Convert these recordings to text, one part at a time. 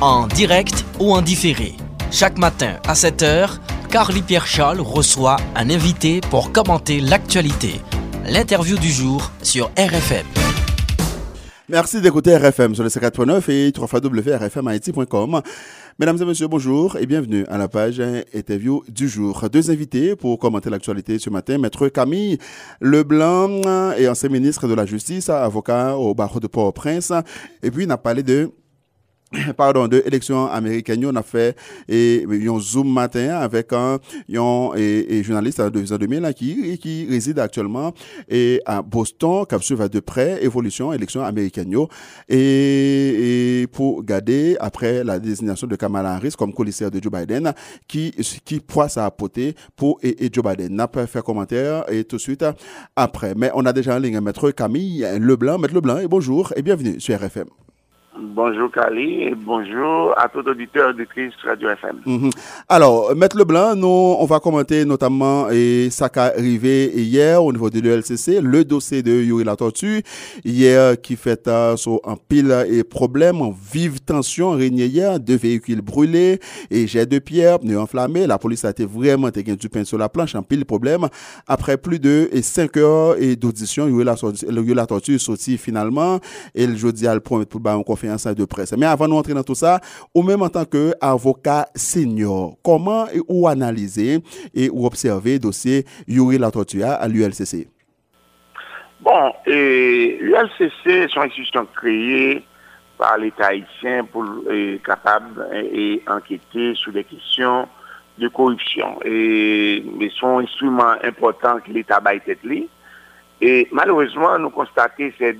en direct ou en différé. Chaque matin à 7h, Carly Pierre Charles reçoit un invité pour commenter l'actualité. L'interview du jour sur RFM. Merci d'écouter RFM sur le 4.9 et www.rfmhaiti.com. Mesdames et messieurs, bonjour et bienvenue à la page interview du jour. Deux invités pour commenter l'actualité ce matin. Maître Camille Leblanc et ancien ministre de la Justice, avocat au barreau de Port-au-Prince. Et puis, il a parlé de pardon, de élections américaines, on a fait et un zoom matin avec un, et, journaliste de Visa 2000 qui, qui réside actuellement et à Boston, qui observe de près évolution élections américaines et, et, pour garder après la désignation de Kamala Harris comme commissaire de Joe Biden qui, qui pourra ça pour et, Joe Biden. N'a pas fait commentaire et tout de suite après. Mais on a déjà en ligne Maître Camille Leblanc. Maître Leblanc et bonjour et bienvenue sur RFM. Bonjour Kali et bonjour à tout auditeur Christ Radio FM. Mhm. Alors, Maître Leblanc, nous, on va commenter notamment et ça qui est arrivé hier au niveau de l'ULCC, le dossier de Yuri La Tortue, hier qui fait euh, un pile et problème, vive tension régné hier, deux véhicules brûlés et jet de pierre, pneus enflammés. La police a été vraiment du pain sur la planche, en pile problème. Après plus de 5 heures et d'audition, Yuri La Tortue sorti finalement et le jeudi à le pour un de. Mais avant d'entrer dans tout ça, ou même en tant qu'avocat senior, comment ou analyser et ou observer le dossier Yuri La à l'ULCC? Bon, l'ULCC sont institutions créées par l'État haïtien pour être capable et sur des questions de corruption. Et, mais son instrument important que l'État a été et malheureusement, nous constatons ces,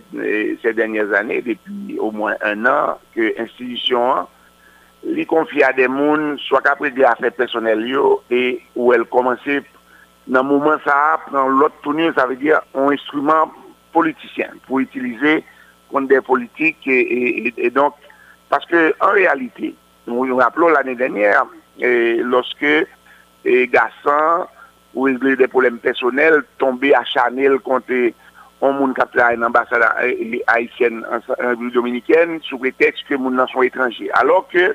ces, dernières années, depuis au moins un an, que l'institution les confie à des gens, soit qu'après des affaires personnelles, et où elle commençait, dans le moment ça, prend l'autre tournure, ça veut dire un instrument politicien pour utiliser contre des politiques. Et, donc, parce que en réalité, nous nous rappelons l'année dernière, lorsque Gassan, ou regle de problem personel, tombe a chanel konte on moun kapta en ambasade e- e- Haitien, en République Dominikène, sou pretext ke moun nan son etranje. Alors ke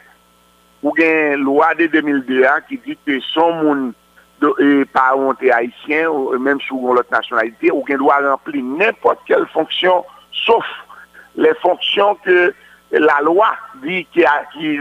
ou gen lwa de 2002 a ki dit ke son moun do, e, pa onte Haitien, ou e, menm sou yon lot nationalité, ou gen lwa rempli nèmpot kel fonksyon, sauf le fonksyon ke la lwa di ki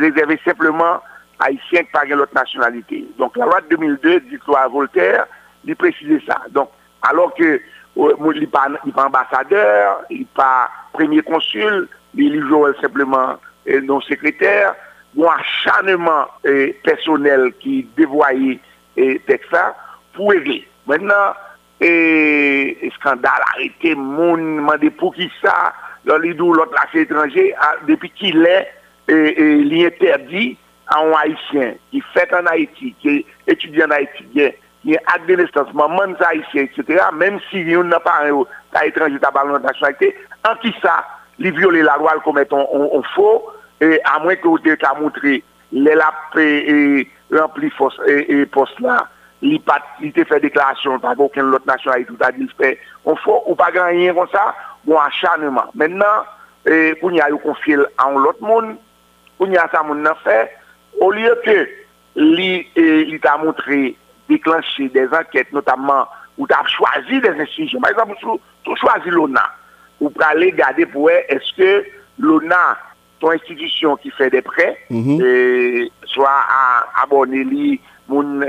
rezerve sepleman haïtien par l'autre nationalité. Donc la loi de 2002 dit que Voltaire, il précisait ça. Donc, alors que euh, il n'est pas, ambassadeur, il n'est pas premier consul, il est simplement euh, non secrétaire, un acharnement euh, personnel qui dévoyait et ça pour régler. Maintenant, et, scandale arrêté, mon demandé pour qui ça, l'autre affaire étranger, ah, depuis qu'il est, et, interdit à un Haïtien qui fait en Haïti, qui est étudiant en Haïti, qui est, administratif, maman Haïtien, etc., même si on n'a pas un étranger à la nationalité, en qui ça, il viole la loi, il commet un faux, et à moins que vous ayez montré les lapes et rempli et poste là, il fait déclaration par aucune autre nationalité, tout à dit fait on faut ou pas rien comme ça, bon acharnement. Maintenant, pour y a confié à un autre monde, pour y a ça monde fait, au lieu que il t'a montré déclencher des enquêtes, notamment où tu as choisi des institutions. Par exemple, tu as choisi l'ONA, ou pour aller garder pour est-ce que l'ONA, ton institution qui fait des prêts, mhm. et soit à abonner lui,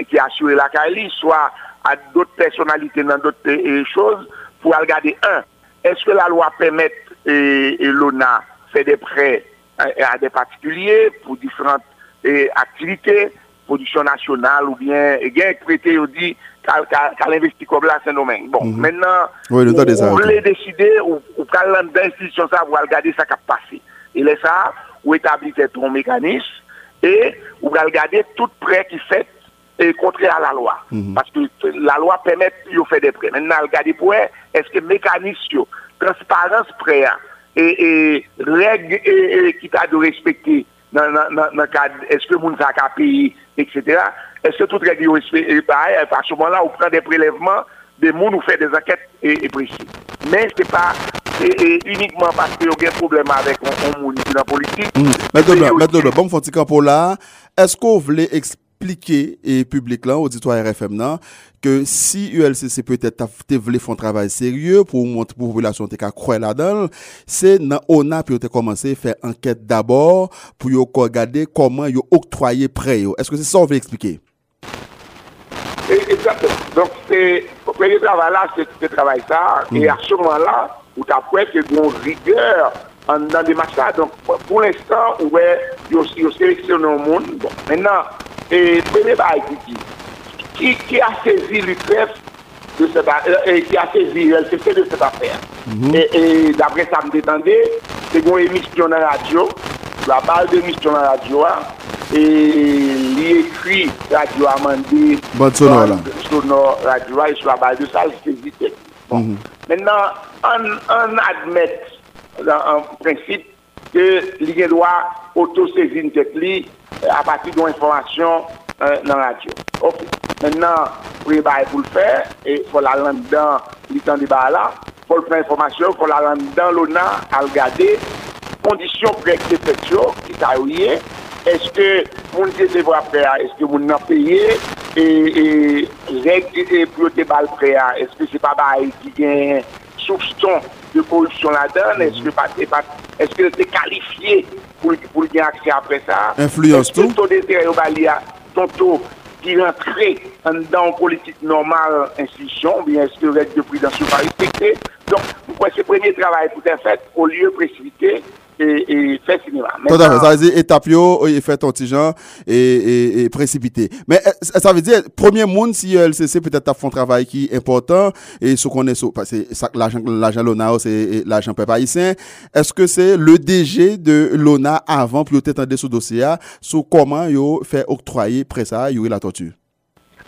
qui assure la CALI, soit à d'autres personnalités dans d'autres choses, pour regarder, un, est-ce que la loi permet et, l'ONA fait des prêts à des particuliers pour différentes et activité, production nationale ou bien, et bien prêté, on dit, qu'à l'investi comme là, c'est domaine. Bon, mhm. maintenant, oui, vous voulez décider, ou qu'à l'institution, ça, vous regarder ça qui a passé. Et là, ça, vous établissez ton mécanisme, et vous regardez tout prêt qui fait et contraire à la loi. Mhm. Parce que la loi permet de faire des prêts. Maintenant, regardez pour est-ce que mécanisme, transparence prêt, et, et règles qui t'a de respecter est-ce que le monde a payé, etc. Est-ce que tout est pareil, à ce moment-là, on prend des prélèvements, des gens nous fait des enquêtes et, précis. Mais ce n'est pas uniquement parce qu'il y a un problème avec un monde dans la politique. Maintenant, maintenant, bon, Fonti Campo là, est-ce qu'on voulait expliquer public là, auditoire RFM ke si ULCC pwete te vle fon travay serye pou mwant pou populasyon te ka kwen la dan, se nan ona pi yo te komanse fè anket dabor pou yo kwa gade koman yo oktroye pre yo. Eske se sa ou ve eksplike? Exactement. Donc, c'est, le premier travail là, c'est ce travail ça. Et mm. à ce moment-là, où tu as prêt une rigueur dans des matchs là. Donc, pour l'instant, ouais, ils sélectionnent le monde. Bon, maintenant, et premier bail qui dit, qui, qui a saisi l'UPF de cette affaire, et qui a saisi euh, l'LCC de cette affaire. Mmh. Et, et d'après ça, me détendait, c'est une émission à la radio, la balle d'émission à la radio, et il écrit Radio Amandé, bon sonore, là. sonore radio, et sur la balle de ça, il saisit Bon. Mm -hmm. Maintenant, on, on admet en principe que l'IGE doit auto-saisir une tête à partir d'une information euh, dans la radio. Ok. Maintenant, pour le faire, il faut la dans le temps de là, il faut le faire information, il faut la rendre dans l'ONA à regarder conditions préexécutives qui sont est-ce que mon était faire? Est-ce que mon a payé? Et, et règle pour bal prêt est-ce que c'est pas bail qui gagne soupçon de corruption là-dedans? Est-ce que pas est-ce que c'est qualifié pour pour gagner accès après ça? Influence tout. taux d'intérêt au balia ton taux qui rentre dans une politique normale institution bien est-ce que règle de prudence pas respectée donc c'est le premier travail pour être fait au lieu précipité et, fait cinéma. Tout à fait. Ça veut dire étape et fait ton et, et, précipité. Mais euh, ça veut dire, premier monde, si LCC peut-être a fait un travail qui est important et ce qu'on est sur, parce que l'argent, l'argent Lona, c'est l'argent peuple haïtien. Est-ce que c'est le DG de Lona avant, pour être sous dossier, sur comment il fait octroyer après ça, il y la torture?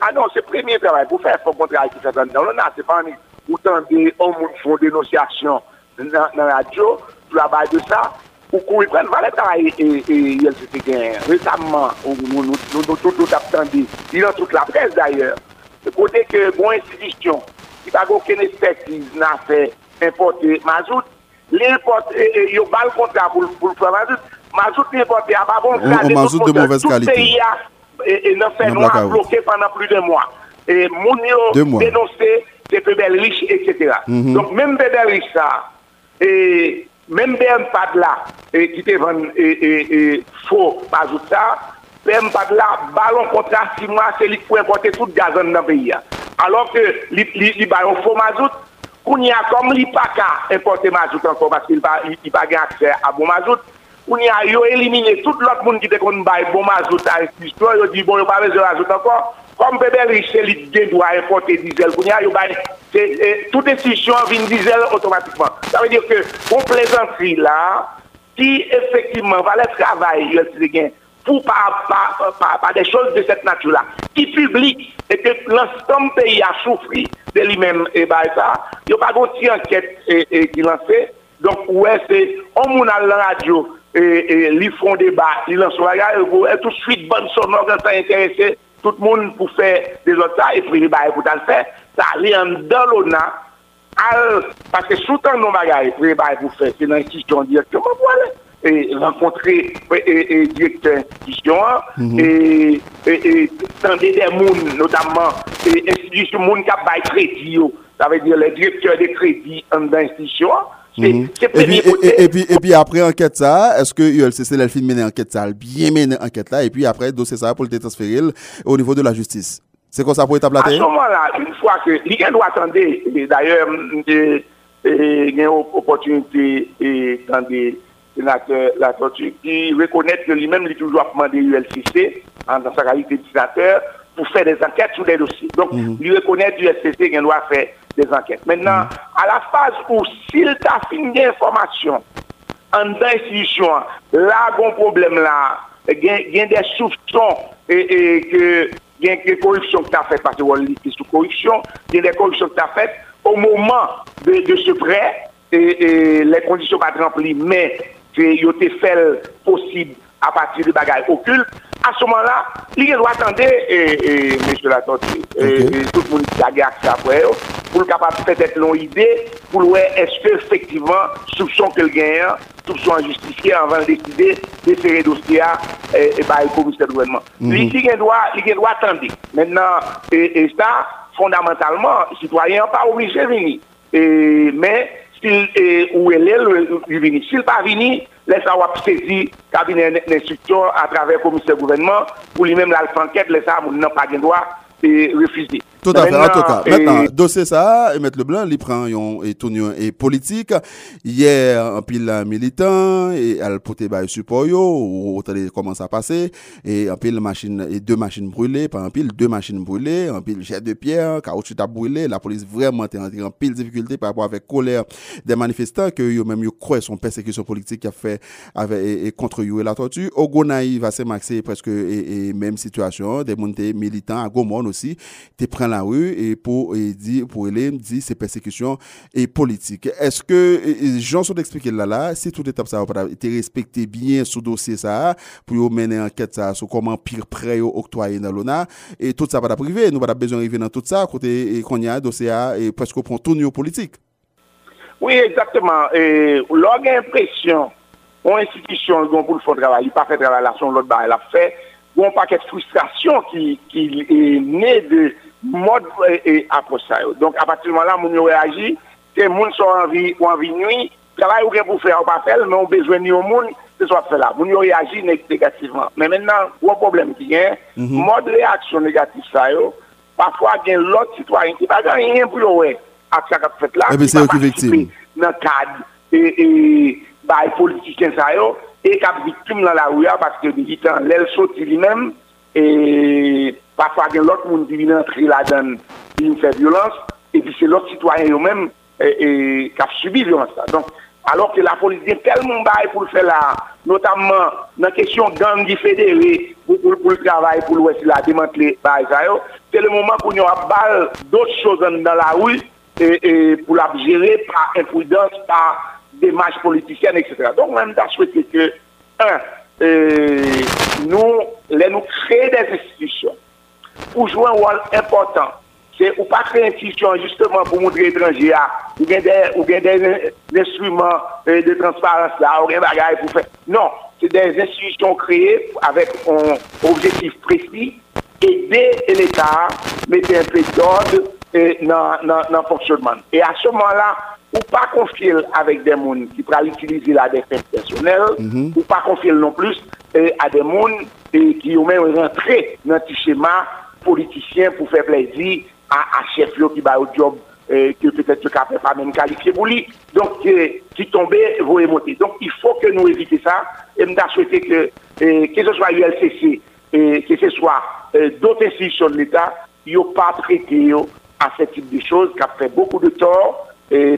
Ah non, c'est le premier travail. Pour faire un contrat qui fait dans Lona, c'est pas autant de hommes font dénonciation dans la radio la base de ça, ou qu'on prenne Valetta et, et, et LCC récemment, nous, nous, nous, tout, tout attendu, il dans toute la presse d'ailleurs, de côté que bon institution, qui n'a aucune expertise, n'a fait importer mazout, l'importe, il y a pas le contrat pour, pour faire mazout, mazout importé à pas bon cas, mazout de mauvaise qualité. Pays et, n'a fait noir bloqué pendant plus de mois. Et mon dénoncé, c'est Bébel riche, etc. Mm -hmm. Donc même Bébel riche, ça, et Mem BM pad la, e, ki te ven e, e, fo pazout sa, BM pad la, balon kontra 6 mwa, se li pou importe tout gazan nan peyi ya. Alors ke li, li, li balon fo mazout, koun ya kom li pa ka importe mazout anko, paske li pa gen akse a bon mazout, koun ya yo elimine tout lot moun ki te kon bay bon mazout a ekistro, yo di bon yo pa veze mazout anko, Kom bebe riche li gen dwa importe dizel, koun ya yo bay, e, tout desisyon vin dizel otomatikman. Sa ve dire ke, pou plezantri la, ki efektivman va le travay yo se gen, pou pa, pa, pa, pa de chos de set natu la, ki publik, e ke lansam peyi a soufri de li men e bay sa, e yo pa goti anket e, e ki lanse, donk ouwe se, on moun al la radio, e, e, li fon deba, li lanso a ya, e tout suite bon son organ sa interese, tout moun pou fè de zot sa, e privi ba e pou tal fè, sa li an dan lona, al, paske sou tan nou bagay, e privi ba e pou fè, se nan kisyon direktyon, pou alè, e renkontre, e, e, e direktyon kisyon, mhm. e tende de moun, notamman, e insidisyon moun kap bay kredi yo, sa ve dire le direktyon de kredi an dan kisyon, Mm et, puis, après enquête ça, est-ce que ULCC l'a mener enquête ça, bien mener enquête là, et puis après dossier ça pour le transférer au niveau de la justice? C'est comme ça pour établir À ce moment-là, une fois que l'IGN doit attendre, d'ailleurs, il y a une opportunité dans des sénateurs, la tortue, qui reconnaît que lui-même, il est toujours demandé l'ULCC, dans sa qualité de sénateur, pour faire des enquêtes sur des dossiers. Donc, mm -hmm. il reconnaît l'ULCC qu'il doit faire des enquêtes. Maintenant, mm -hmm. à la phase où s'il t'a fini d'information en institution, là, bon problème là, il y a des soupçons et, et que il y a des corruptions que tu as faites, parce que c'est sous corruption, il y a des corruptions que tu as faites au moment de, de ce prêt, et, et les conditions ne sont pas remplies, mais il y a des faits possibles à partir de bagages occultes. À ce moment-là, il doit attendre, et, et, monsieur Latorti, okay. et, tout le monde qui a accès après, pour le capable peut-être l'on idée, pour le est-ce que effectivement, soupçon que le gagnant, soupçon injustifié avant de décider de serrer dossier et, et bah, le commissaire gouvernement. Mm -hmm. Il doit, il doit attendre. Maintenant, et, et ça, fondamentalement, le citoyen n'est pas obligé de venir. Mais, s'il est où elle est, le venir. S'il pas venir, laisse avoir saisi cabinet d'instruction à travers le commissaire de gouvernement, pour lui-même la enquête, laisse avoir n'a pas de droit et refuser. Tout à fait, en tout cas. Maintenant, dossier ça, et mettre le blanc, il prend yon, et tout et politique. Hier, un pile militant, et elle pote ba support yo, ou comment ça passé, et un pile machine, et deux machines brûlées, pas un pile, deux machines brûlées, un pile jet de pierre, caoutchouc a brûlé, la police vraiment est en pile difficulté par rapport avec colère des manifestants, que yo même yo croient son persécution politique qui a fait avec, et, contre et la tortue. Au Gonaï, va se maxer presque, et, et, même situation, des montés militants à Gomon aussi, te prend la rue et pour et dit pour elle dit c'est persécution et politique. Est-ce que Jean sont expliqué là là si toute étape ça va été respecté bien sous dossier ça pour mener enquête ça sur comment pire prêt octroyer dans l'ONA et tout ça va privé nous pas besoin d'arriver dans tout ça côté qu'on y a dossier et presque prend tout niveau politique. Oui, exactement. Et l'impression, une institution pour le faire travail, il pas fait travail là, son l'autre elle a fait ou un paquet de frustration qui, qui est né de mode et, après ça. Donc, à partir du moment là, on réagit, les gens sont envie, ou envie nuit, travail ou bien pour faire, ou pas faire, mais on besoin de monde, c'est soit fait là. On réagit négativement. Mais maintenant, un problème qui est, -hmm. mode réaction négative ça, parfois, il y a l'autre citoyen qui n'a rien pour le à ce qu'a fait là. Et bien, c'est eux qui victime. Dans le cadre, et, et, bah, les politiciens ça, et cap victime dans la rue parce que temps l'aile saute lui-même et parfois il y a l'autre monde qui vient entrer là-dedans qui fait violence et puis c'est l'autre citoyen eux-mêmes qui a subi violence donc alors que la police est tellement bail pour le faire là notamment dans la question gang fédéré pour, pour, pour, le travail pour l'ouest là démanteler c'est le moment y a balle d'autres choses dans la rue et, pour la gérer par imprudence par démarches politiciennes, etc. Donc, même, j'ai souhaité que, un, euh, nous, les nous créer des institutions pour jouer un rôle important. C'est ou pas créer une institution justement pour montrer étrangers ou bien des, ou bien des, instruments euh, de transparence là, ou bien bagaille pour faire. Non, c'est des institutions créées avec un objectif précis, aider l'État, mettre un peu d'ordre dans le fonctionnement. Et à ce moment-là, ou pas confier avec des gens qui pourraient utiliser la défense personnelle, mm ou pas confier non plus euh, à des gens euh, qui ont même rentré dans ce schéma politicien pour faire plaisir à, à chef qui va au job euh, que peut-être ce ne pas même qualifié pour lui. Donc, qui tombait, vous monter. Donc, il faut que nous évitions ça. Et nous souhaité que, que ce soit l'ULCC, que ce soit d'autres institutions de l'État, ils n'ont pas traité à ce type de choses qui a fait beaucoup de tort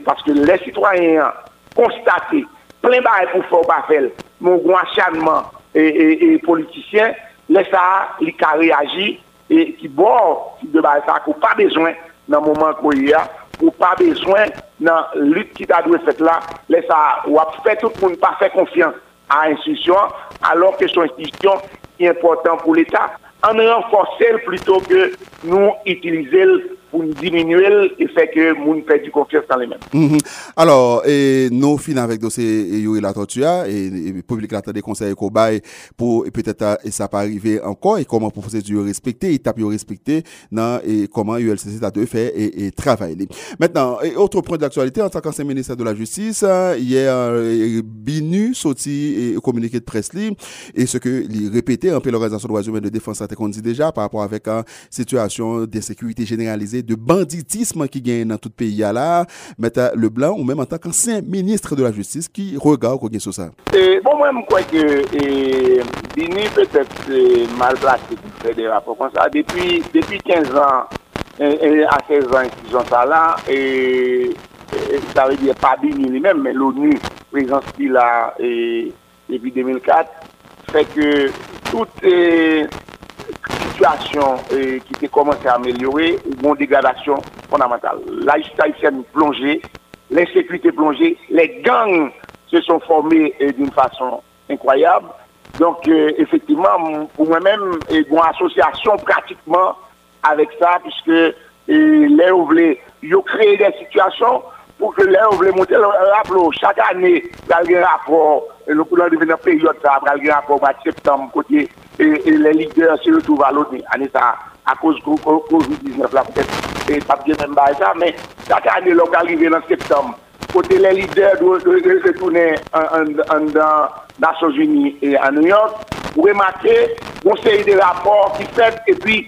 parce que les citoyens constaté plein de pour pas faire mon grand acharnement et, et, et politiciens laisse ça les réagir et qui bon de ça qu'on pas besoin dans le moment il y a ou pas besoin dans lutte qui t'a dû faire là laisse ça ou fait tout le monde pas faire confiance à l'institution alors que son institution est importante pour l'État en renforcer plutôt que nous utiliser pour diminuer et faire que moun perd du confiance dans les mêmes. -hmm. Alors, et nous finissons avec dossier et la tortue et, et public la des conseils cobaye pour peut-être et ça pas arriver encore et comment pour procédure respecter, étape respecter non et comment ULCC a de faire et, travailler. Maintenant, et autre point d'actualité en tant qu'ancien ministre de la Justice, hier Binu sorti et communiqué de presse et ce que il répétait un peu l'organisation de droits humains de défense qu'on dit déjà par rapport avec une situation d'insécurité généralisée parler de banditisme qui gagne dans tout le pays là, mettre le blanc ou même en tant qu'ancien ministre de la Justice qui regarde qu'on sur ça. Euh, bon, moi, je crois que euh, Bini peut-être mal placé pour faire des rapports comme ça. Depuis, depuis 15 ans, et, à 16 ans, ils ont ça là, et, et ça veut dire pas Bini lui-même, mais l'ONU, présence qu'il a depuis 2004, fait que toute... Et, situation euh, qui s'est commencé à améliorer, une dégradation fondamentale. La haïtienne plongée, l'insécurité plongée, les gangs se sont formés euh, d'une façon incroyable. Donc, euh, effectivement, pour moi-même, il y a une association pratiquement avec ça, puisque lè ou vle yo kreye den situasyon pou ke lè ou vle monte rapplo. Chak anè, pral gen rapport, lè pou lè devè nan peryot sa, pral gen rapport bat kote, lè lider se le tou valode. Anè sa, a kouz COVID-19 la, pwè pap gen men ba e sa, men chak anè lò pral gen nan septem, kote lè lider dwe se toune an dan Nason Geni e an New York, ou remake, gonseri de rapport ki fet, e pi,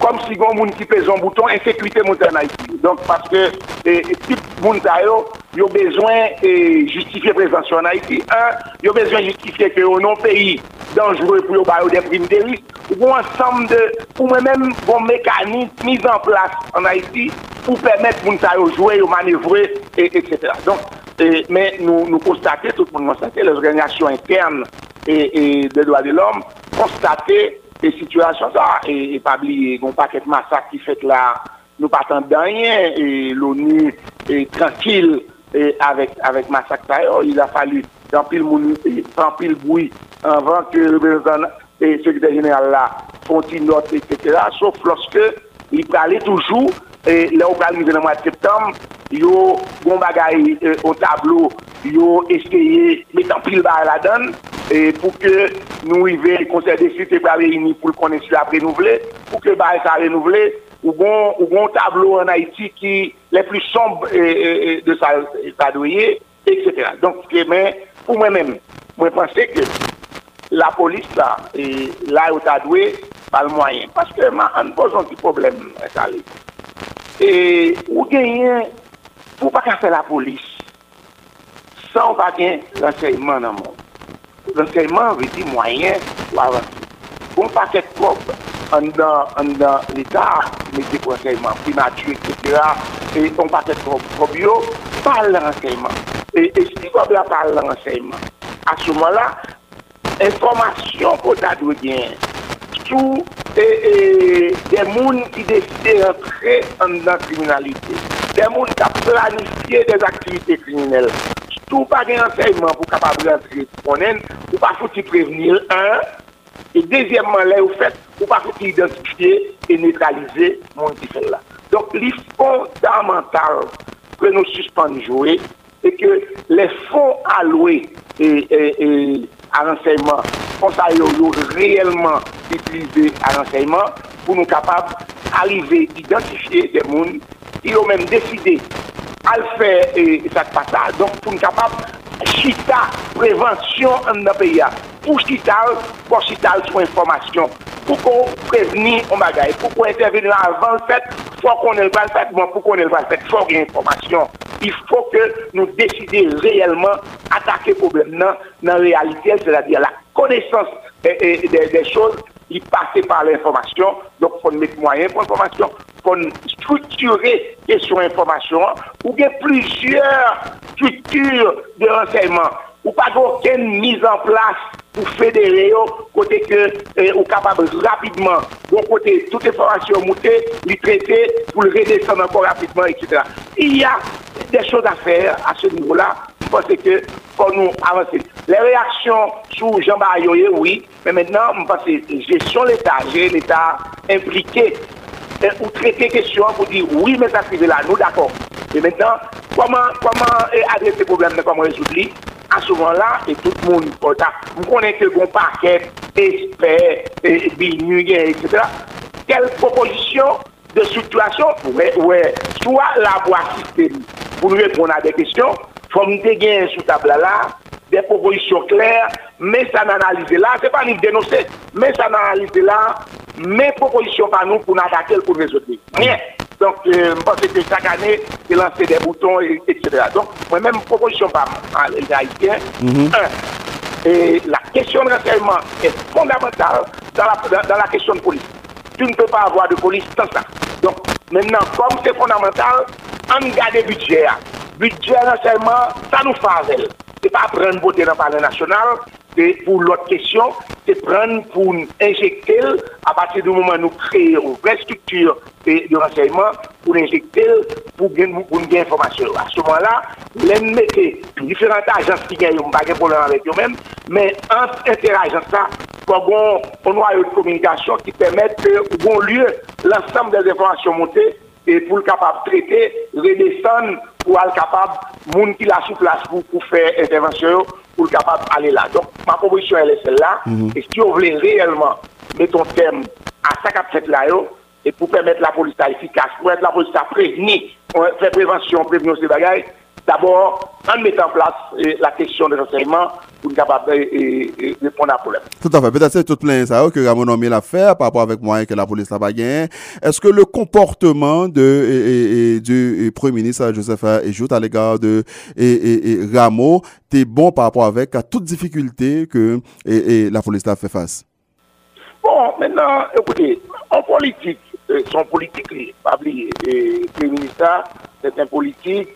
kom si gon moun ki pezon bouton, ensekwite moun ten Haiti. Donk, paske, tip moun tayo, yo bezwen e, justifiye prezasyon Haiti. Un, yo bezwen justifiye ke yo non peyi danjou pou yo bayo deprim deris. Ou bon ansam de, ou mè men bon mekanik mis an plas an Haiti pou pèmèt moun sa yo jwè, yo manevre, et, etc. Donc, men nou, nou konstate, tout moun konstate, les organisasyon interne et, et e, de doa de l'homme, konstate les situasyon sa, et, et pabli, yon paket masak ki fet la, nou patan danyen, et l'ONU, et tranquille, E avèk, avèk masak sa yo, il a fallu janpil moun, janpil boui anvan ke reprezentan et sekretèr genèral la fonti not, etc. Sauf loske li pralè toujou, le ou pralè nan mwa septem, yo bon bagay o euh, tablo, yo eskeye metan pil ba la dan, pou ke nou i ve konser de site pralè ini pou konen si la prenouvle, pou ke ba sa renouvle, ou bon tablo an Haiti ki le plus sombre de sa doye, etc. Donk, pou mwen men, mwen pense ke la polis la, la ou ta doye, pa l mwayen. Paske man, an pou zon ki problem, ou genyen pou pa ka fè la polis, san pa gen lansèyman nan moun. Lansèyman vè di mwayen pou avansi. Pou pa ket prop an dan l'Etat, mèdèk lansèyman, primatü, etc., e pou pa ket prop yo, pal lansèyman. E si pou la pal lansèyman, a souman la, informasyon pou ta dwe gen, sou e de moun ki deside rentre an dan kriminalite. des gens qui ont planifié des activités criminelles. Tout pas d'enseignement pour capable d'entrer pour ou pas faut prévenir, un. Et deuxièmement, là, vous faites, ou pas faut identifier et neutraliser mon qui fait là. Donc, il fondamental que nous suspendions jouer et que les fonds alloués à l'enseignement, qu'on réellement utilisés à l'enseignement pour nous capables d'arriver à identifier des gens ils ont même décidé à le faire et ça passe Donc, pour nous capable chita prévention dans le pays. Pour chita, pour chita sur information. Pour qu'on prévenir on bagaille. Pour qu'on intervenir avant le fait, faut qu'on ait le fait. Bon, pour qu'on ait le fait, faut qu'il y ait information. Il faut que nous décidions réellement attaquer le problème dans la réalité, c'est-à-dire la connaissance des choses il passait par l'information. Donc, il faut mettre moyens pour l'information, il faut structurer question information, ou bien plusieurs structures de renseignement, ou pas aucune mise en place pour fédérer, côté que, eh, capable rapidement, donc côté toute information montée, les traiter, pour le redescendre encore rapidement, etc. Il y a des choses à faire à ce niveau-là pense que pour nous avancer. Les réactions sur Jean Barrier, oui, mais maintenant, je pense que gestion l'État, l'État impliqué, ou traiter question pour dire oui, mais ça c'est là, nous d'accord. Et maintenant, comment, comment adresser le problème, comment résoudre à ce moment-là, et tout le monde, vous connaissez que bon paquet, experts, etc. Quelle proposition de situation, ouais, ouais, soit la voie système pour répondre à des questions, faut nous sous table là des propositions claires, mais ça n'analyse là, c'est pas nous dénoncer, mais ça n'analyse là, mes propositions par nous pour nous attaquer pour résoudre. Rien. Donc, euh, je pense que chaque année, c'est lancer des boutons, etc. Donc, moi-même, proposition par les Haïtiens, mhm. un, et la question de renseignement est fondamentale dans la, dans, la question de police. Tu ne peux pas avoir de police sans ça. Donc, maintenant, comme c'est fondamental, on garde le budget budget renseignement, ça nous fait C'est pas prendre voter dans le Parlement national, c'est pour l'autre question, c'est prendre pour injecter, à partir du moment où nous créons une vraie structure de renseignement, pour injecter, pour gagner pour une information. À ce moment-là, les différentes agences qui gagnent, pas de problème avec eux-mêmes, mais entre interagences ça, pour un noyau de communication qui permet que, bon lieu, l'ensemble des informations montées et pour le capable de traiter, redescendre pour être capable, monde qui l'a sous place pour, pour faire intervention, pour le capable d'aller là. Donc, ma proposition, elle est celle-là. Mhm. Et si on voulait réellement mettre un terme à ça qu'a fait là, et pour permettre la police à efficace, pour être la police à prévenir, faire prévention, prévenir ces bagages, d'abord, en mettant en place eh, la question de l'enseignement pour être capable de répondre à la problème. Tout à fait. Peut-être c'est tout plein ça que Ramon a mis l'affaire par rapport avec moi et que la police n'a pas gagné. Est-ce que le comportement de, du Premier ministre Joseph Ejout à l'égard de et, Rameau est bon par rapport avec à toute difficulté que la police a fait face? Bon, maintenant, écoutez, en politique, euh, son politique, pas oublier, Premier ministre, c'est un politique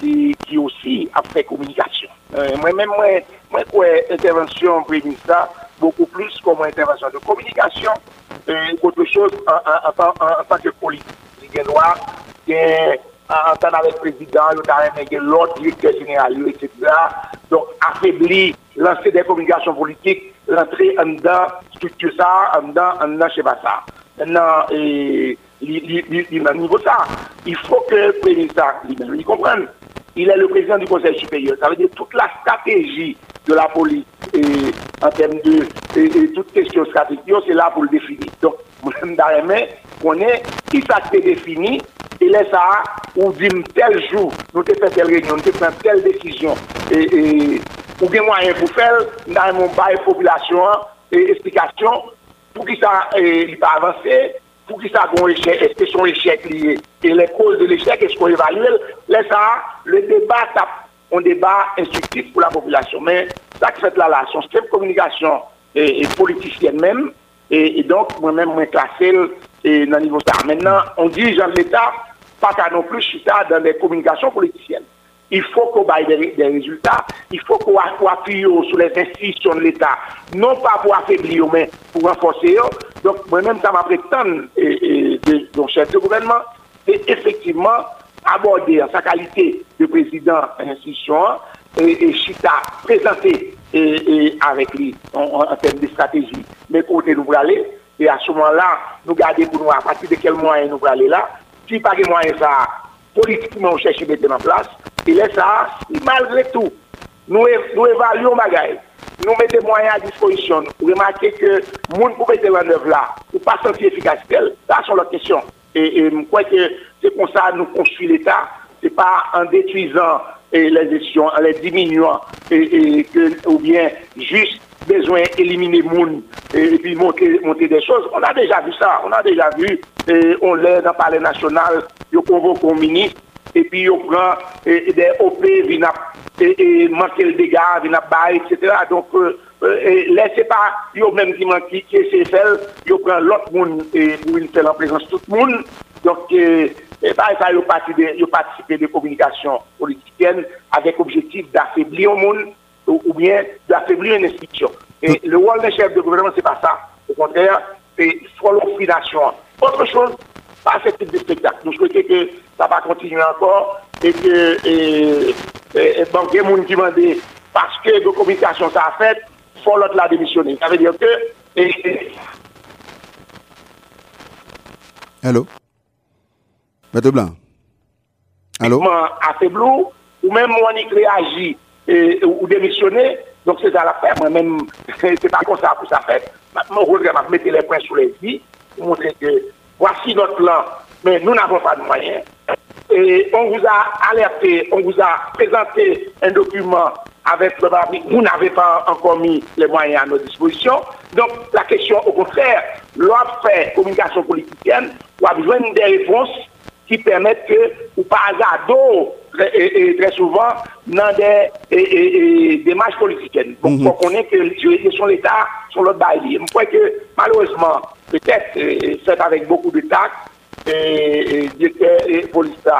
qui, aussi a fait communication. Euh, moi-même, moi, moi, quoi, intervention prévue beaucoup plus comme intervention de communication, euh, autre chose en, en, en, en, tant que politique. Il y il a entendre avec le président, il y a l'autre directeur général, etc. Donc, affaiblir, lancer des communications politiques, rentrer en dedans, structure ça, en dedans, en dedans, je sais pas ça. Maintenant, et, niveau ça, il faut que le président, il comprenne il est le président du Conseil supérieur. Ça veut dire toute la stratégie de la police et, en termes de et, toute question stratégique, c'est là pour le définir. Donc, moi-même, on est qui ça s'est défini, et là, ça, on dit tel jour, nous avons fait telle réunion, nous avons pris telle décision, et, et ou bien moyen pour faire, nous avons bail population et explication pour que ça il pas avancer pour qui ça un échec, est-ce que son échec lié? Et les causes de l'échec, est-ce qu'on évalue? Là, ça, le débat, un débat instructif pour la population. Mais ça qui fait là, là, son système de communication et, politicienne même, et, donc, moi-même, moi, classé dans le niveau ça. Maintenant, on dit, de l'État, pas qu'à non plus chuter dans les communications politiciennes il faut qu'on ait des, résultats, il faut qu'on appuie sur les institutions de l'État, non pas pour affaiblir, mais pour renforcer. Donc, moi-même, ça m'a prétendu, de chef de gouvernement, c'est effectivement aborder en sa qualité de président d'institution et, et Chita présenter et, avec lui en, termes de stratégie, mais côté nous aller. Et à ce moment-là, nous garder pour nous à partir de quel moyen nous aller là? Si pas de moyens ça, politiquement, on cherche à mettre en place. Il est ça, malgré tout, nous, évaluons bagaille. Nous mettons moyens à disposition. Remarquez que le monde pour mettre en œuvre là, ou pas sentir efficacité, ça sont la question. Et, je crois que c'est comme ça que nous construisons l'État. Ce n'est pas en détruisant les gestions, en les diminuant, et, ou bien juste besoin d'éliminer monde et, puis monter, monter des choses. On a déjà vu ça. On a déjà vu, et on l'est dans le palais national, on convoque un ministre et puis on prend des OP, et, manquer le dégât, vient etc. Donc, euh, euh, laissez pas, yo même qui manque, qui est faire, yo prend l'autre monde et pour une faire en présence tout le monde. Donc, euh, et pas ça, yo participer de communication politicienne avec objectif d'affaiblir le monde ou, bien d'affaiblir une institution. Et le rôle des chefs de gouvernement, c'est pas ça. Au contraire, c'est soit l'offrination. Autre chose, pas ce type de spectacle. Nous souhaitons que ça va continuer encore et que et, et, banque gens qui demandent parce que de communication ça a fait, faut l'autre la démissionner. Ça veut dire que et, Allô? Maître Blanc? Allô? À faible ou même moi qui réagit ou démissionner, donc c'est ça la faire. Moi-même, c'est pas comme ça pour ça fait. Maintenant, je mettre les points sur les vies pour montrer que voici notre plan, mais nous n'avons pas de moyens. Et on vous a alerté, on vous a présenté un document avec le vous n'avez pas encore mis les moyens à notre disposition. Donc la question, au contraire, l'autre fait communication politicienne, on a besoin des réponses qui permettent que, ou pas hasard très, très souvent, dans des démarches politiciennes. Donc, il faut connaître que les juridictions de l'État sont l'autre bail. Je crois que, malheureusement, peut-être, c'est avec beaucoup de tact, et les policiers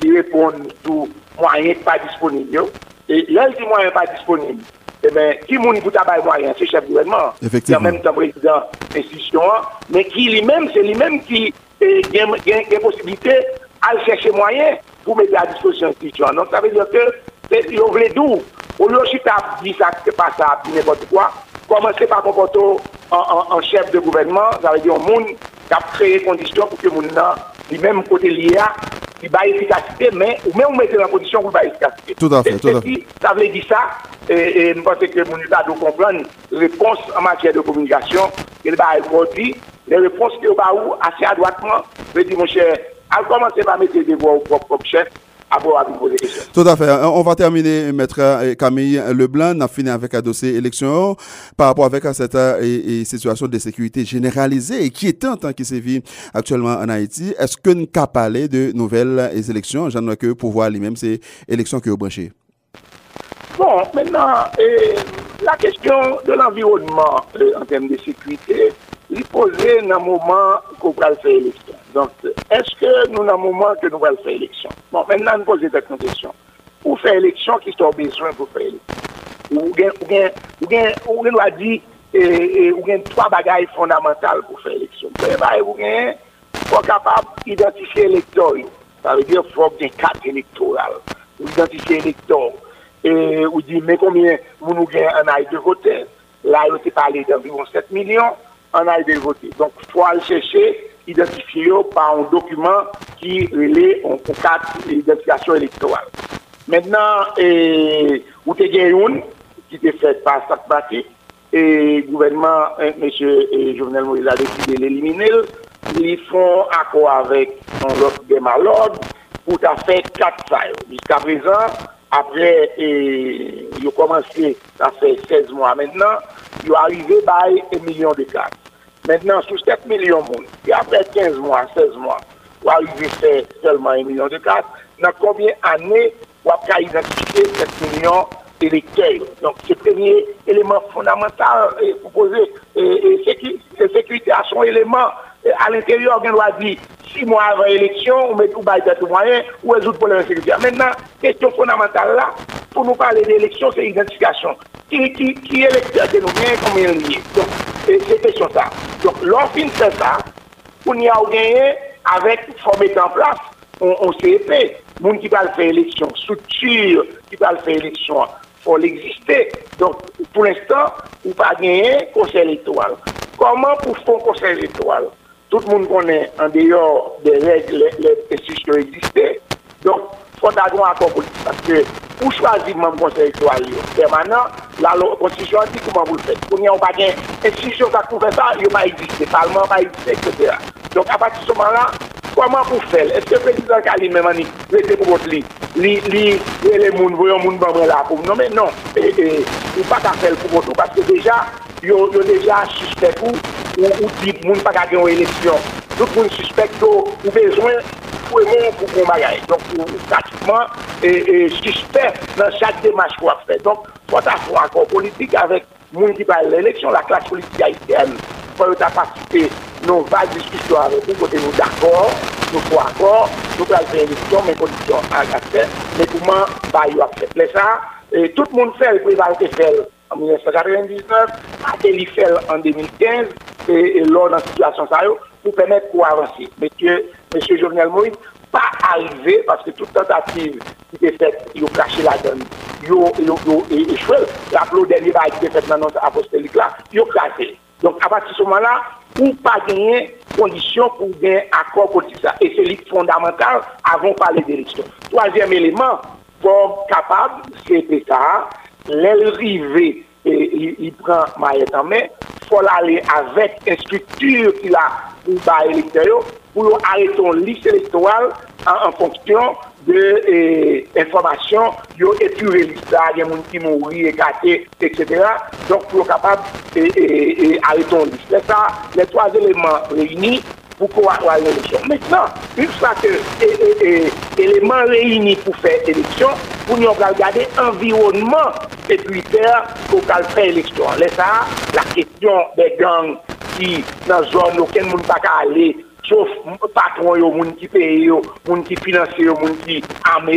qui répondent tous moyens pas disponibles. Et là, dit moyens pas disponibles. Eh bien, qui moun pour tabac moyen, c'est chef gouvernement. Effectivement. En même temps président institution, mais qui lui-même, c'est lui-même qui a la possibilité à chercher moyens pour mettre à disposition l'institution. Donc, ça veut dire que, on veut d'où, au lieu de dire ça, c'est pas ça, n'importe quoi, commencer par comporter en, chef de gouvernement, ça veut dire un monde qui a créé les conditions pour que le monde lui-même côté l'IA, il va efficacité, mais ou même mettre en condition pour efficacité. Tout à fait, tout à fait. Ça veut dire ça, et, je pense que mon État doit comprendre réponse en matière de communication, il va produit, les réponses qu'il va assez adroitement, je dis mon cher, à commencer par mettre des voix au propre chef, tout à fait. Euh, on va terminer, maître euh, Camille Leblanc. On a fini avec un dossier élection par rapport avec cette euh, situation de sécurité généralisée et qui est tant qui sévit actuellement en Haïti. Est-ce que nous avons parlé de nouvelles élections? J'en ai que pour voir les mêmes ces élections que vous branchez. Bon, maintenant, la question de l'environnement en termes de sécurité, il posait dans un moment qu'on va faire élection. Donc, est-ce que nous, dans un moment que nous allons faire élection Bon, maintenant, nous posons cette question. Pour faire élection, qui sont besoin pour faire élection Ou bien, ou bien, bien, bien, dit, bien trois bagailles fondamentales pour faire élection. Ou bien, faut capable d'identifier l'électeur. Ça veut dire faut ait carte électorale. Ou identifier l'électeur. Et ou dit, mais combien nous nous gagnons un aille de voter Là, il a parlé d'environ 7 millions en aille de voter. Donc, il faut aller chercher identifié par un document qui relaie en carte d'identification électorale. Maintenant, et, vous avez une qui était faite par Sakbati et le gouvernement, hein, M. Jovenel Moïse a décidé de l'éliminer. Ils font accord avec l'autre des malades pour faire quatre failles. Jusqu'à présent, après, ils ont commencé, ça fait 16 mois maintenant, ils ont arrivé à un million de cartes. Maintenant, sous 7 millions de monde, et après 15 mois, 16 mois, vous arrivez à faire seulement 1 million de cartes, dans combien d'années vous avez identifié 7 millions d'électeurs Donc, c'est le premier élément fondamental pour poser. Et sécurité à son élément à l'intérieur, on doit dire, six mois avant l'élection, on met tout bas tout moyen, ou résoudre le problème de sécurité. Maintenant, question fondamentale là, pour nous parler d'élection, c'est l'identification. Qui, qui, qui que nous vient, combien il est. Donc, c'est question ça. Donc, lorsqu'on fait ça, on y a gagné avec, faut mettre en place, on, on CEP, gens qui va faire élection, structure qui va faire élection, faut l'exister. Donc, pour l'instant, on pas gagner conseil électoral. Comment pour faire conseil électoral? Tout le monde connaît en dehors des règles, les institutions existaient. Donc, il faut avoir un accord. ou chwazi mwen konsey ektoral yo. Permanent, la konstitusyon di kouman wou l'fèk. Kounye ou pa gen institisyon ka kouve sa, yo pa egziste, parlement pa egziste, etc. Donk apati souman la, koman pou fèl? Eske prezident Kalim mè mani, rete pou bot li, li, li, li, le moun, voyon moun ban mè la pou. Non men, non, e, e, ou pa ka fèl pou bot ou, paske deja, yo, yo deja suspect ou, ou, ou di moun pa kage yon eleksyon. Tout moun suspect yo ou bezwen pou e moun pou kon bagay. Donk ou pratikman e, e, suspect nan chak demache kwa fe. Donk pot a fwa akon politik avek moun ki pa l'eleksyon, la klas politik haitienne, pou yo ta pasipe nou va diskusyon avek ou kote nou d'akor, nou pou akor, nou pou alpe eleksyon, men kondisyon an akse, men pouman ba yo akse. Ple sa, e, tout moun fel pou yon akse fel. En 1999, a fait en 2015, et, lors de la situation ça, pour permettre pour avancer. Monsieur, monsieur Jovenel Moïse, pas arrivé, parce que toute tentative qui était faite, il a caché la donne, il a échoué. La dernier qui était fait dans notre apostolique là, il a cassé. Donc, à partir de ce moment-là, ou pas gagner condition pour gagner accord politique. Et c'est le fondamental avant de parler d'élection. Troisième élément, pour capable, c'est ça, lèl rive, e, y pran mayet anmen, fol ale avèk estruktur ki la pou ba elektoryo, pou yo areton lis elektoral an fonksyon de e, informasyon yo epure lisa, gen moun ki mouri, ekate, etc. Donk pou yo kapab e, areton lis. Lè sa, lè toaz eleman reyni pou kwa kwa l'eleksyon. Mètnan, yon sa ke eleman reyni pou fè eleksyon, pou nyon gade environman sécuritaire pour faire l'élection. Là, ça, la question des gangs qui, dans la zone aucun monde ne peut aller, sauf patron yo, moun qui paye yo, moun qui finance yo, moun qui arme.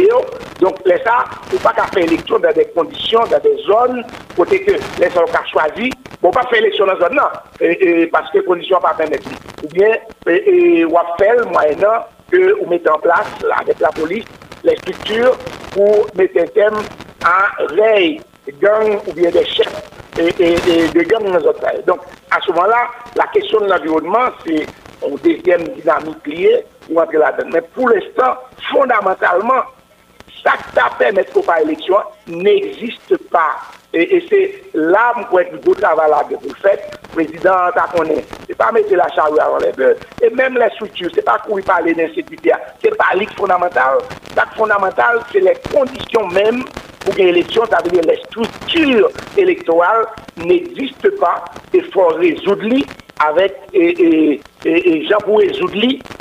Donc, ça, faut pas faire élection dans des conditions, dans des zones, côté que les gens ont choisi, bon, pas faire élection dans zone, non, parce que les conditions pas permettre. Ou bien, et, ou faire moyennant que vous mettez en place, avec la police, les structures pour mettre un thème à veille gangs ou bien des chefs et, et, de gangs dans autres. Donc, à ce moment-là, la question de l'environnement, c'est une deuxième dynamique liée pour entrer là-dedans. Mais pour l'instant, fondamentalement, ça qui t'a permis qu'on pas élection n'existe pas. Et, c'est là où le beau travail que vous faites. Président t'a connaît. C'est pas mettre la charrue avant les bœufs. Et même les structures, c'est pas courir parler d'insécurité. C'est pas ligue fondamentale. L'acte fondamental, c'est les conditions même pour une élection, ça veut dire les structures électorales n'existent pas. Il faut résoudre avec et, et,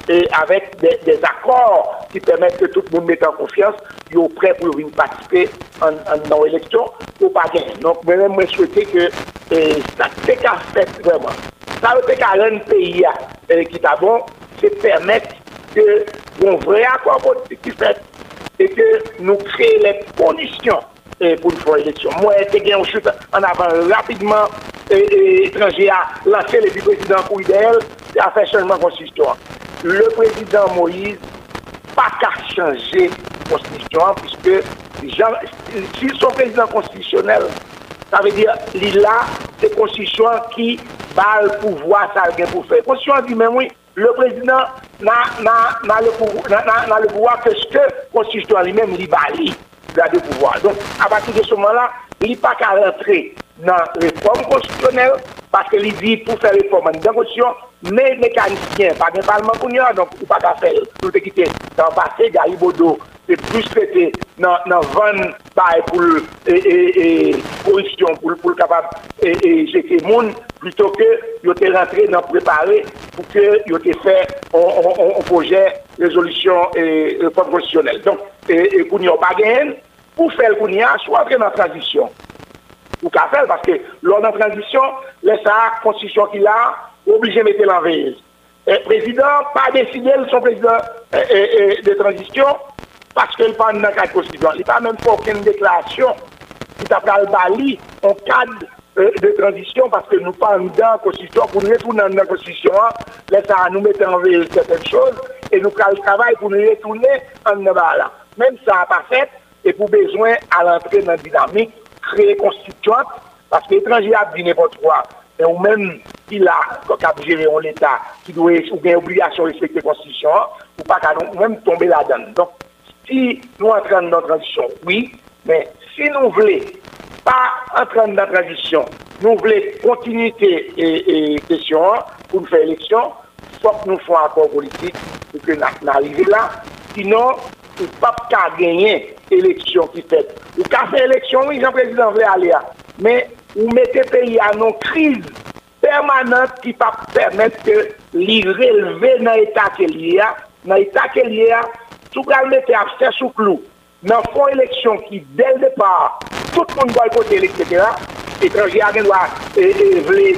et avec des, accords qui permettent que tout le monde mette en confiance, ils sont prêts pour venir participer en, en, dans l'élection ou pas. Donc, moi, je souhaiter que ça fait qu'à faire vraiment. Ça veut dire qu'à pays qui est bon, c'est permettre que un vrai accord politique qui fait et que nous créons les conditions pour une fois élection. Moi, je suis en avant rapidement étranger à lancer le président Kouidel et à faire changement de constitution. Le président Moïse pas qu'à changer constitution puisque si son président constitutionnel, ça veut dire qu'il a des constitutions qui bat le pouvoir, ça pour faire. Constitution dit même oui, le président n'a le pouvoir que ce que la constitution lui-même lui a de pouvoir. Donc, à partir de ce moment-là, il n'est pas qu'à rentrer dans la réforme constitutionnelle parce qu'il dit pour faire réforme en constitution, mais mécaniciens, pas de parlement pour nous, donc il pas qu'à faire. Tout est quitté dans le passé, Garibodo, c'est plus traité dans le 20 pour et, corruption, pour, pour capable et, jeter monde, plutôt que il rentré dans préparer pour que il ait fait un, projet résolution et réforme. Donc, et, qu'on pas gagné, pour faire Kounia, soit entrer dans la transition. Ou qu'à faire, parce que lors de la transition, laisse la constitution qu'il a, obligé de mettre l'envers. Le président pas décidé son président de transition parce qu'il pas dans le cadre constitution. Il n'a pas même fait aucune déclaration qui t'a le bali en cadre de transition parce que nous parlons dans la constitution pour nous retourner dans la constitution, laisse à nous mettre en veille certaines choses et nous le travail pour nous retourner en là. Même ça n'a pas fait et pour besoin à l'entrée dans la dynamique créée constituante parce que l'étranger a dit n'importe quoi ou même s'il a gérer l'État qui doit ou bien obligation de respecter la Constitution, ou pas qu'à même tomber là-dedans. Si nous entrons dans la transition, oui, mais si nous voulons pas entrer dans la transition, nous voulons continuité et, et question pour nous faire élection, il faut que nous fassions un accord politique pour que nous arrivions là. Sinon, il ne peut pas gagner l'élection qui fait. Ou qu'à faire élection, oui, Jean-Président veut aller. Mais vous mettez le pays à une crise permanente qui va permettre de lui relever dans l'état qu'il y a. Dans l'état qu'il y a, sou pral mette apse sou klou nan fon eleksyon ki del depar tout moun boykotel, etc., etranje a gen lwa e, e, vle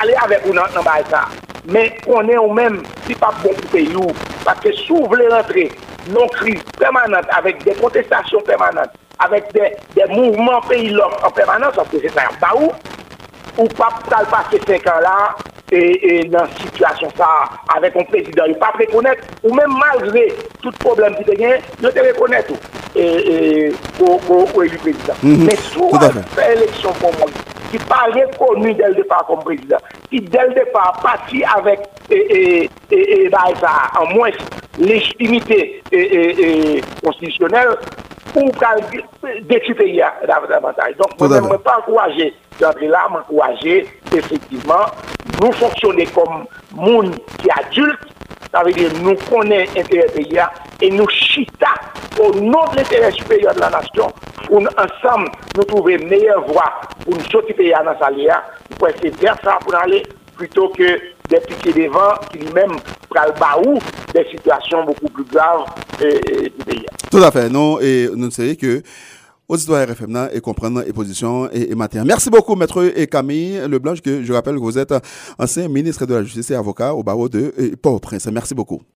ale avek ou nan, nan bay sa. Men konen ou men si pa bon pou peyi ou, paske sou vle rentre non kriz permanente, avek de kontestasyon permanente, avek de, de mouvment peyi lòk en permanente, sa se se sa yon pa ou, ou pa pral pase 5 an la, et, dans une situation ça, avec un président, il pas reconnaître, ou même malgré tout problème qui te gagne, il te reconnaître et, au, au, élu président. Mhm. Mais soit fait élection pour moi, qui pas reconnu dès le départ comme président, qui dès le départ parti avec et, et, et, bah, ça, en moins légitimité constitutionnelle, pour pays davantage. Donc, moi, je ne pas encourager d'entrer là, m'encourager, effectivement, nous fonctionner comme monde qui est adulte, ça veut dire nous connaissons l'intérêt pays et nous chita au nom de l'intérêt supérieur de la nation pour ensemble nous trouver une meilleure voie pour nous sortir pays dans sa pour essayer de faire ça pour aller plutôt que des piquets devant qui lui-même baou des situations beaucoup plus graves du pays. Tout à fait. Non, et nous savons que auditoires RFM et comprendre les positions et, et. Merci beaucoup, maître et Camille Leblanc, que je rappelle que vous êtes ancien ministre de la Justice et avocat au barreau de Port-au-Prince. Merci beaucoup.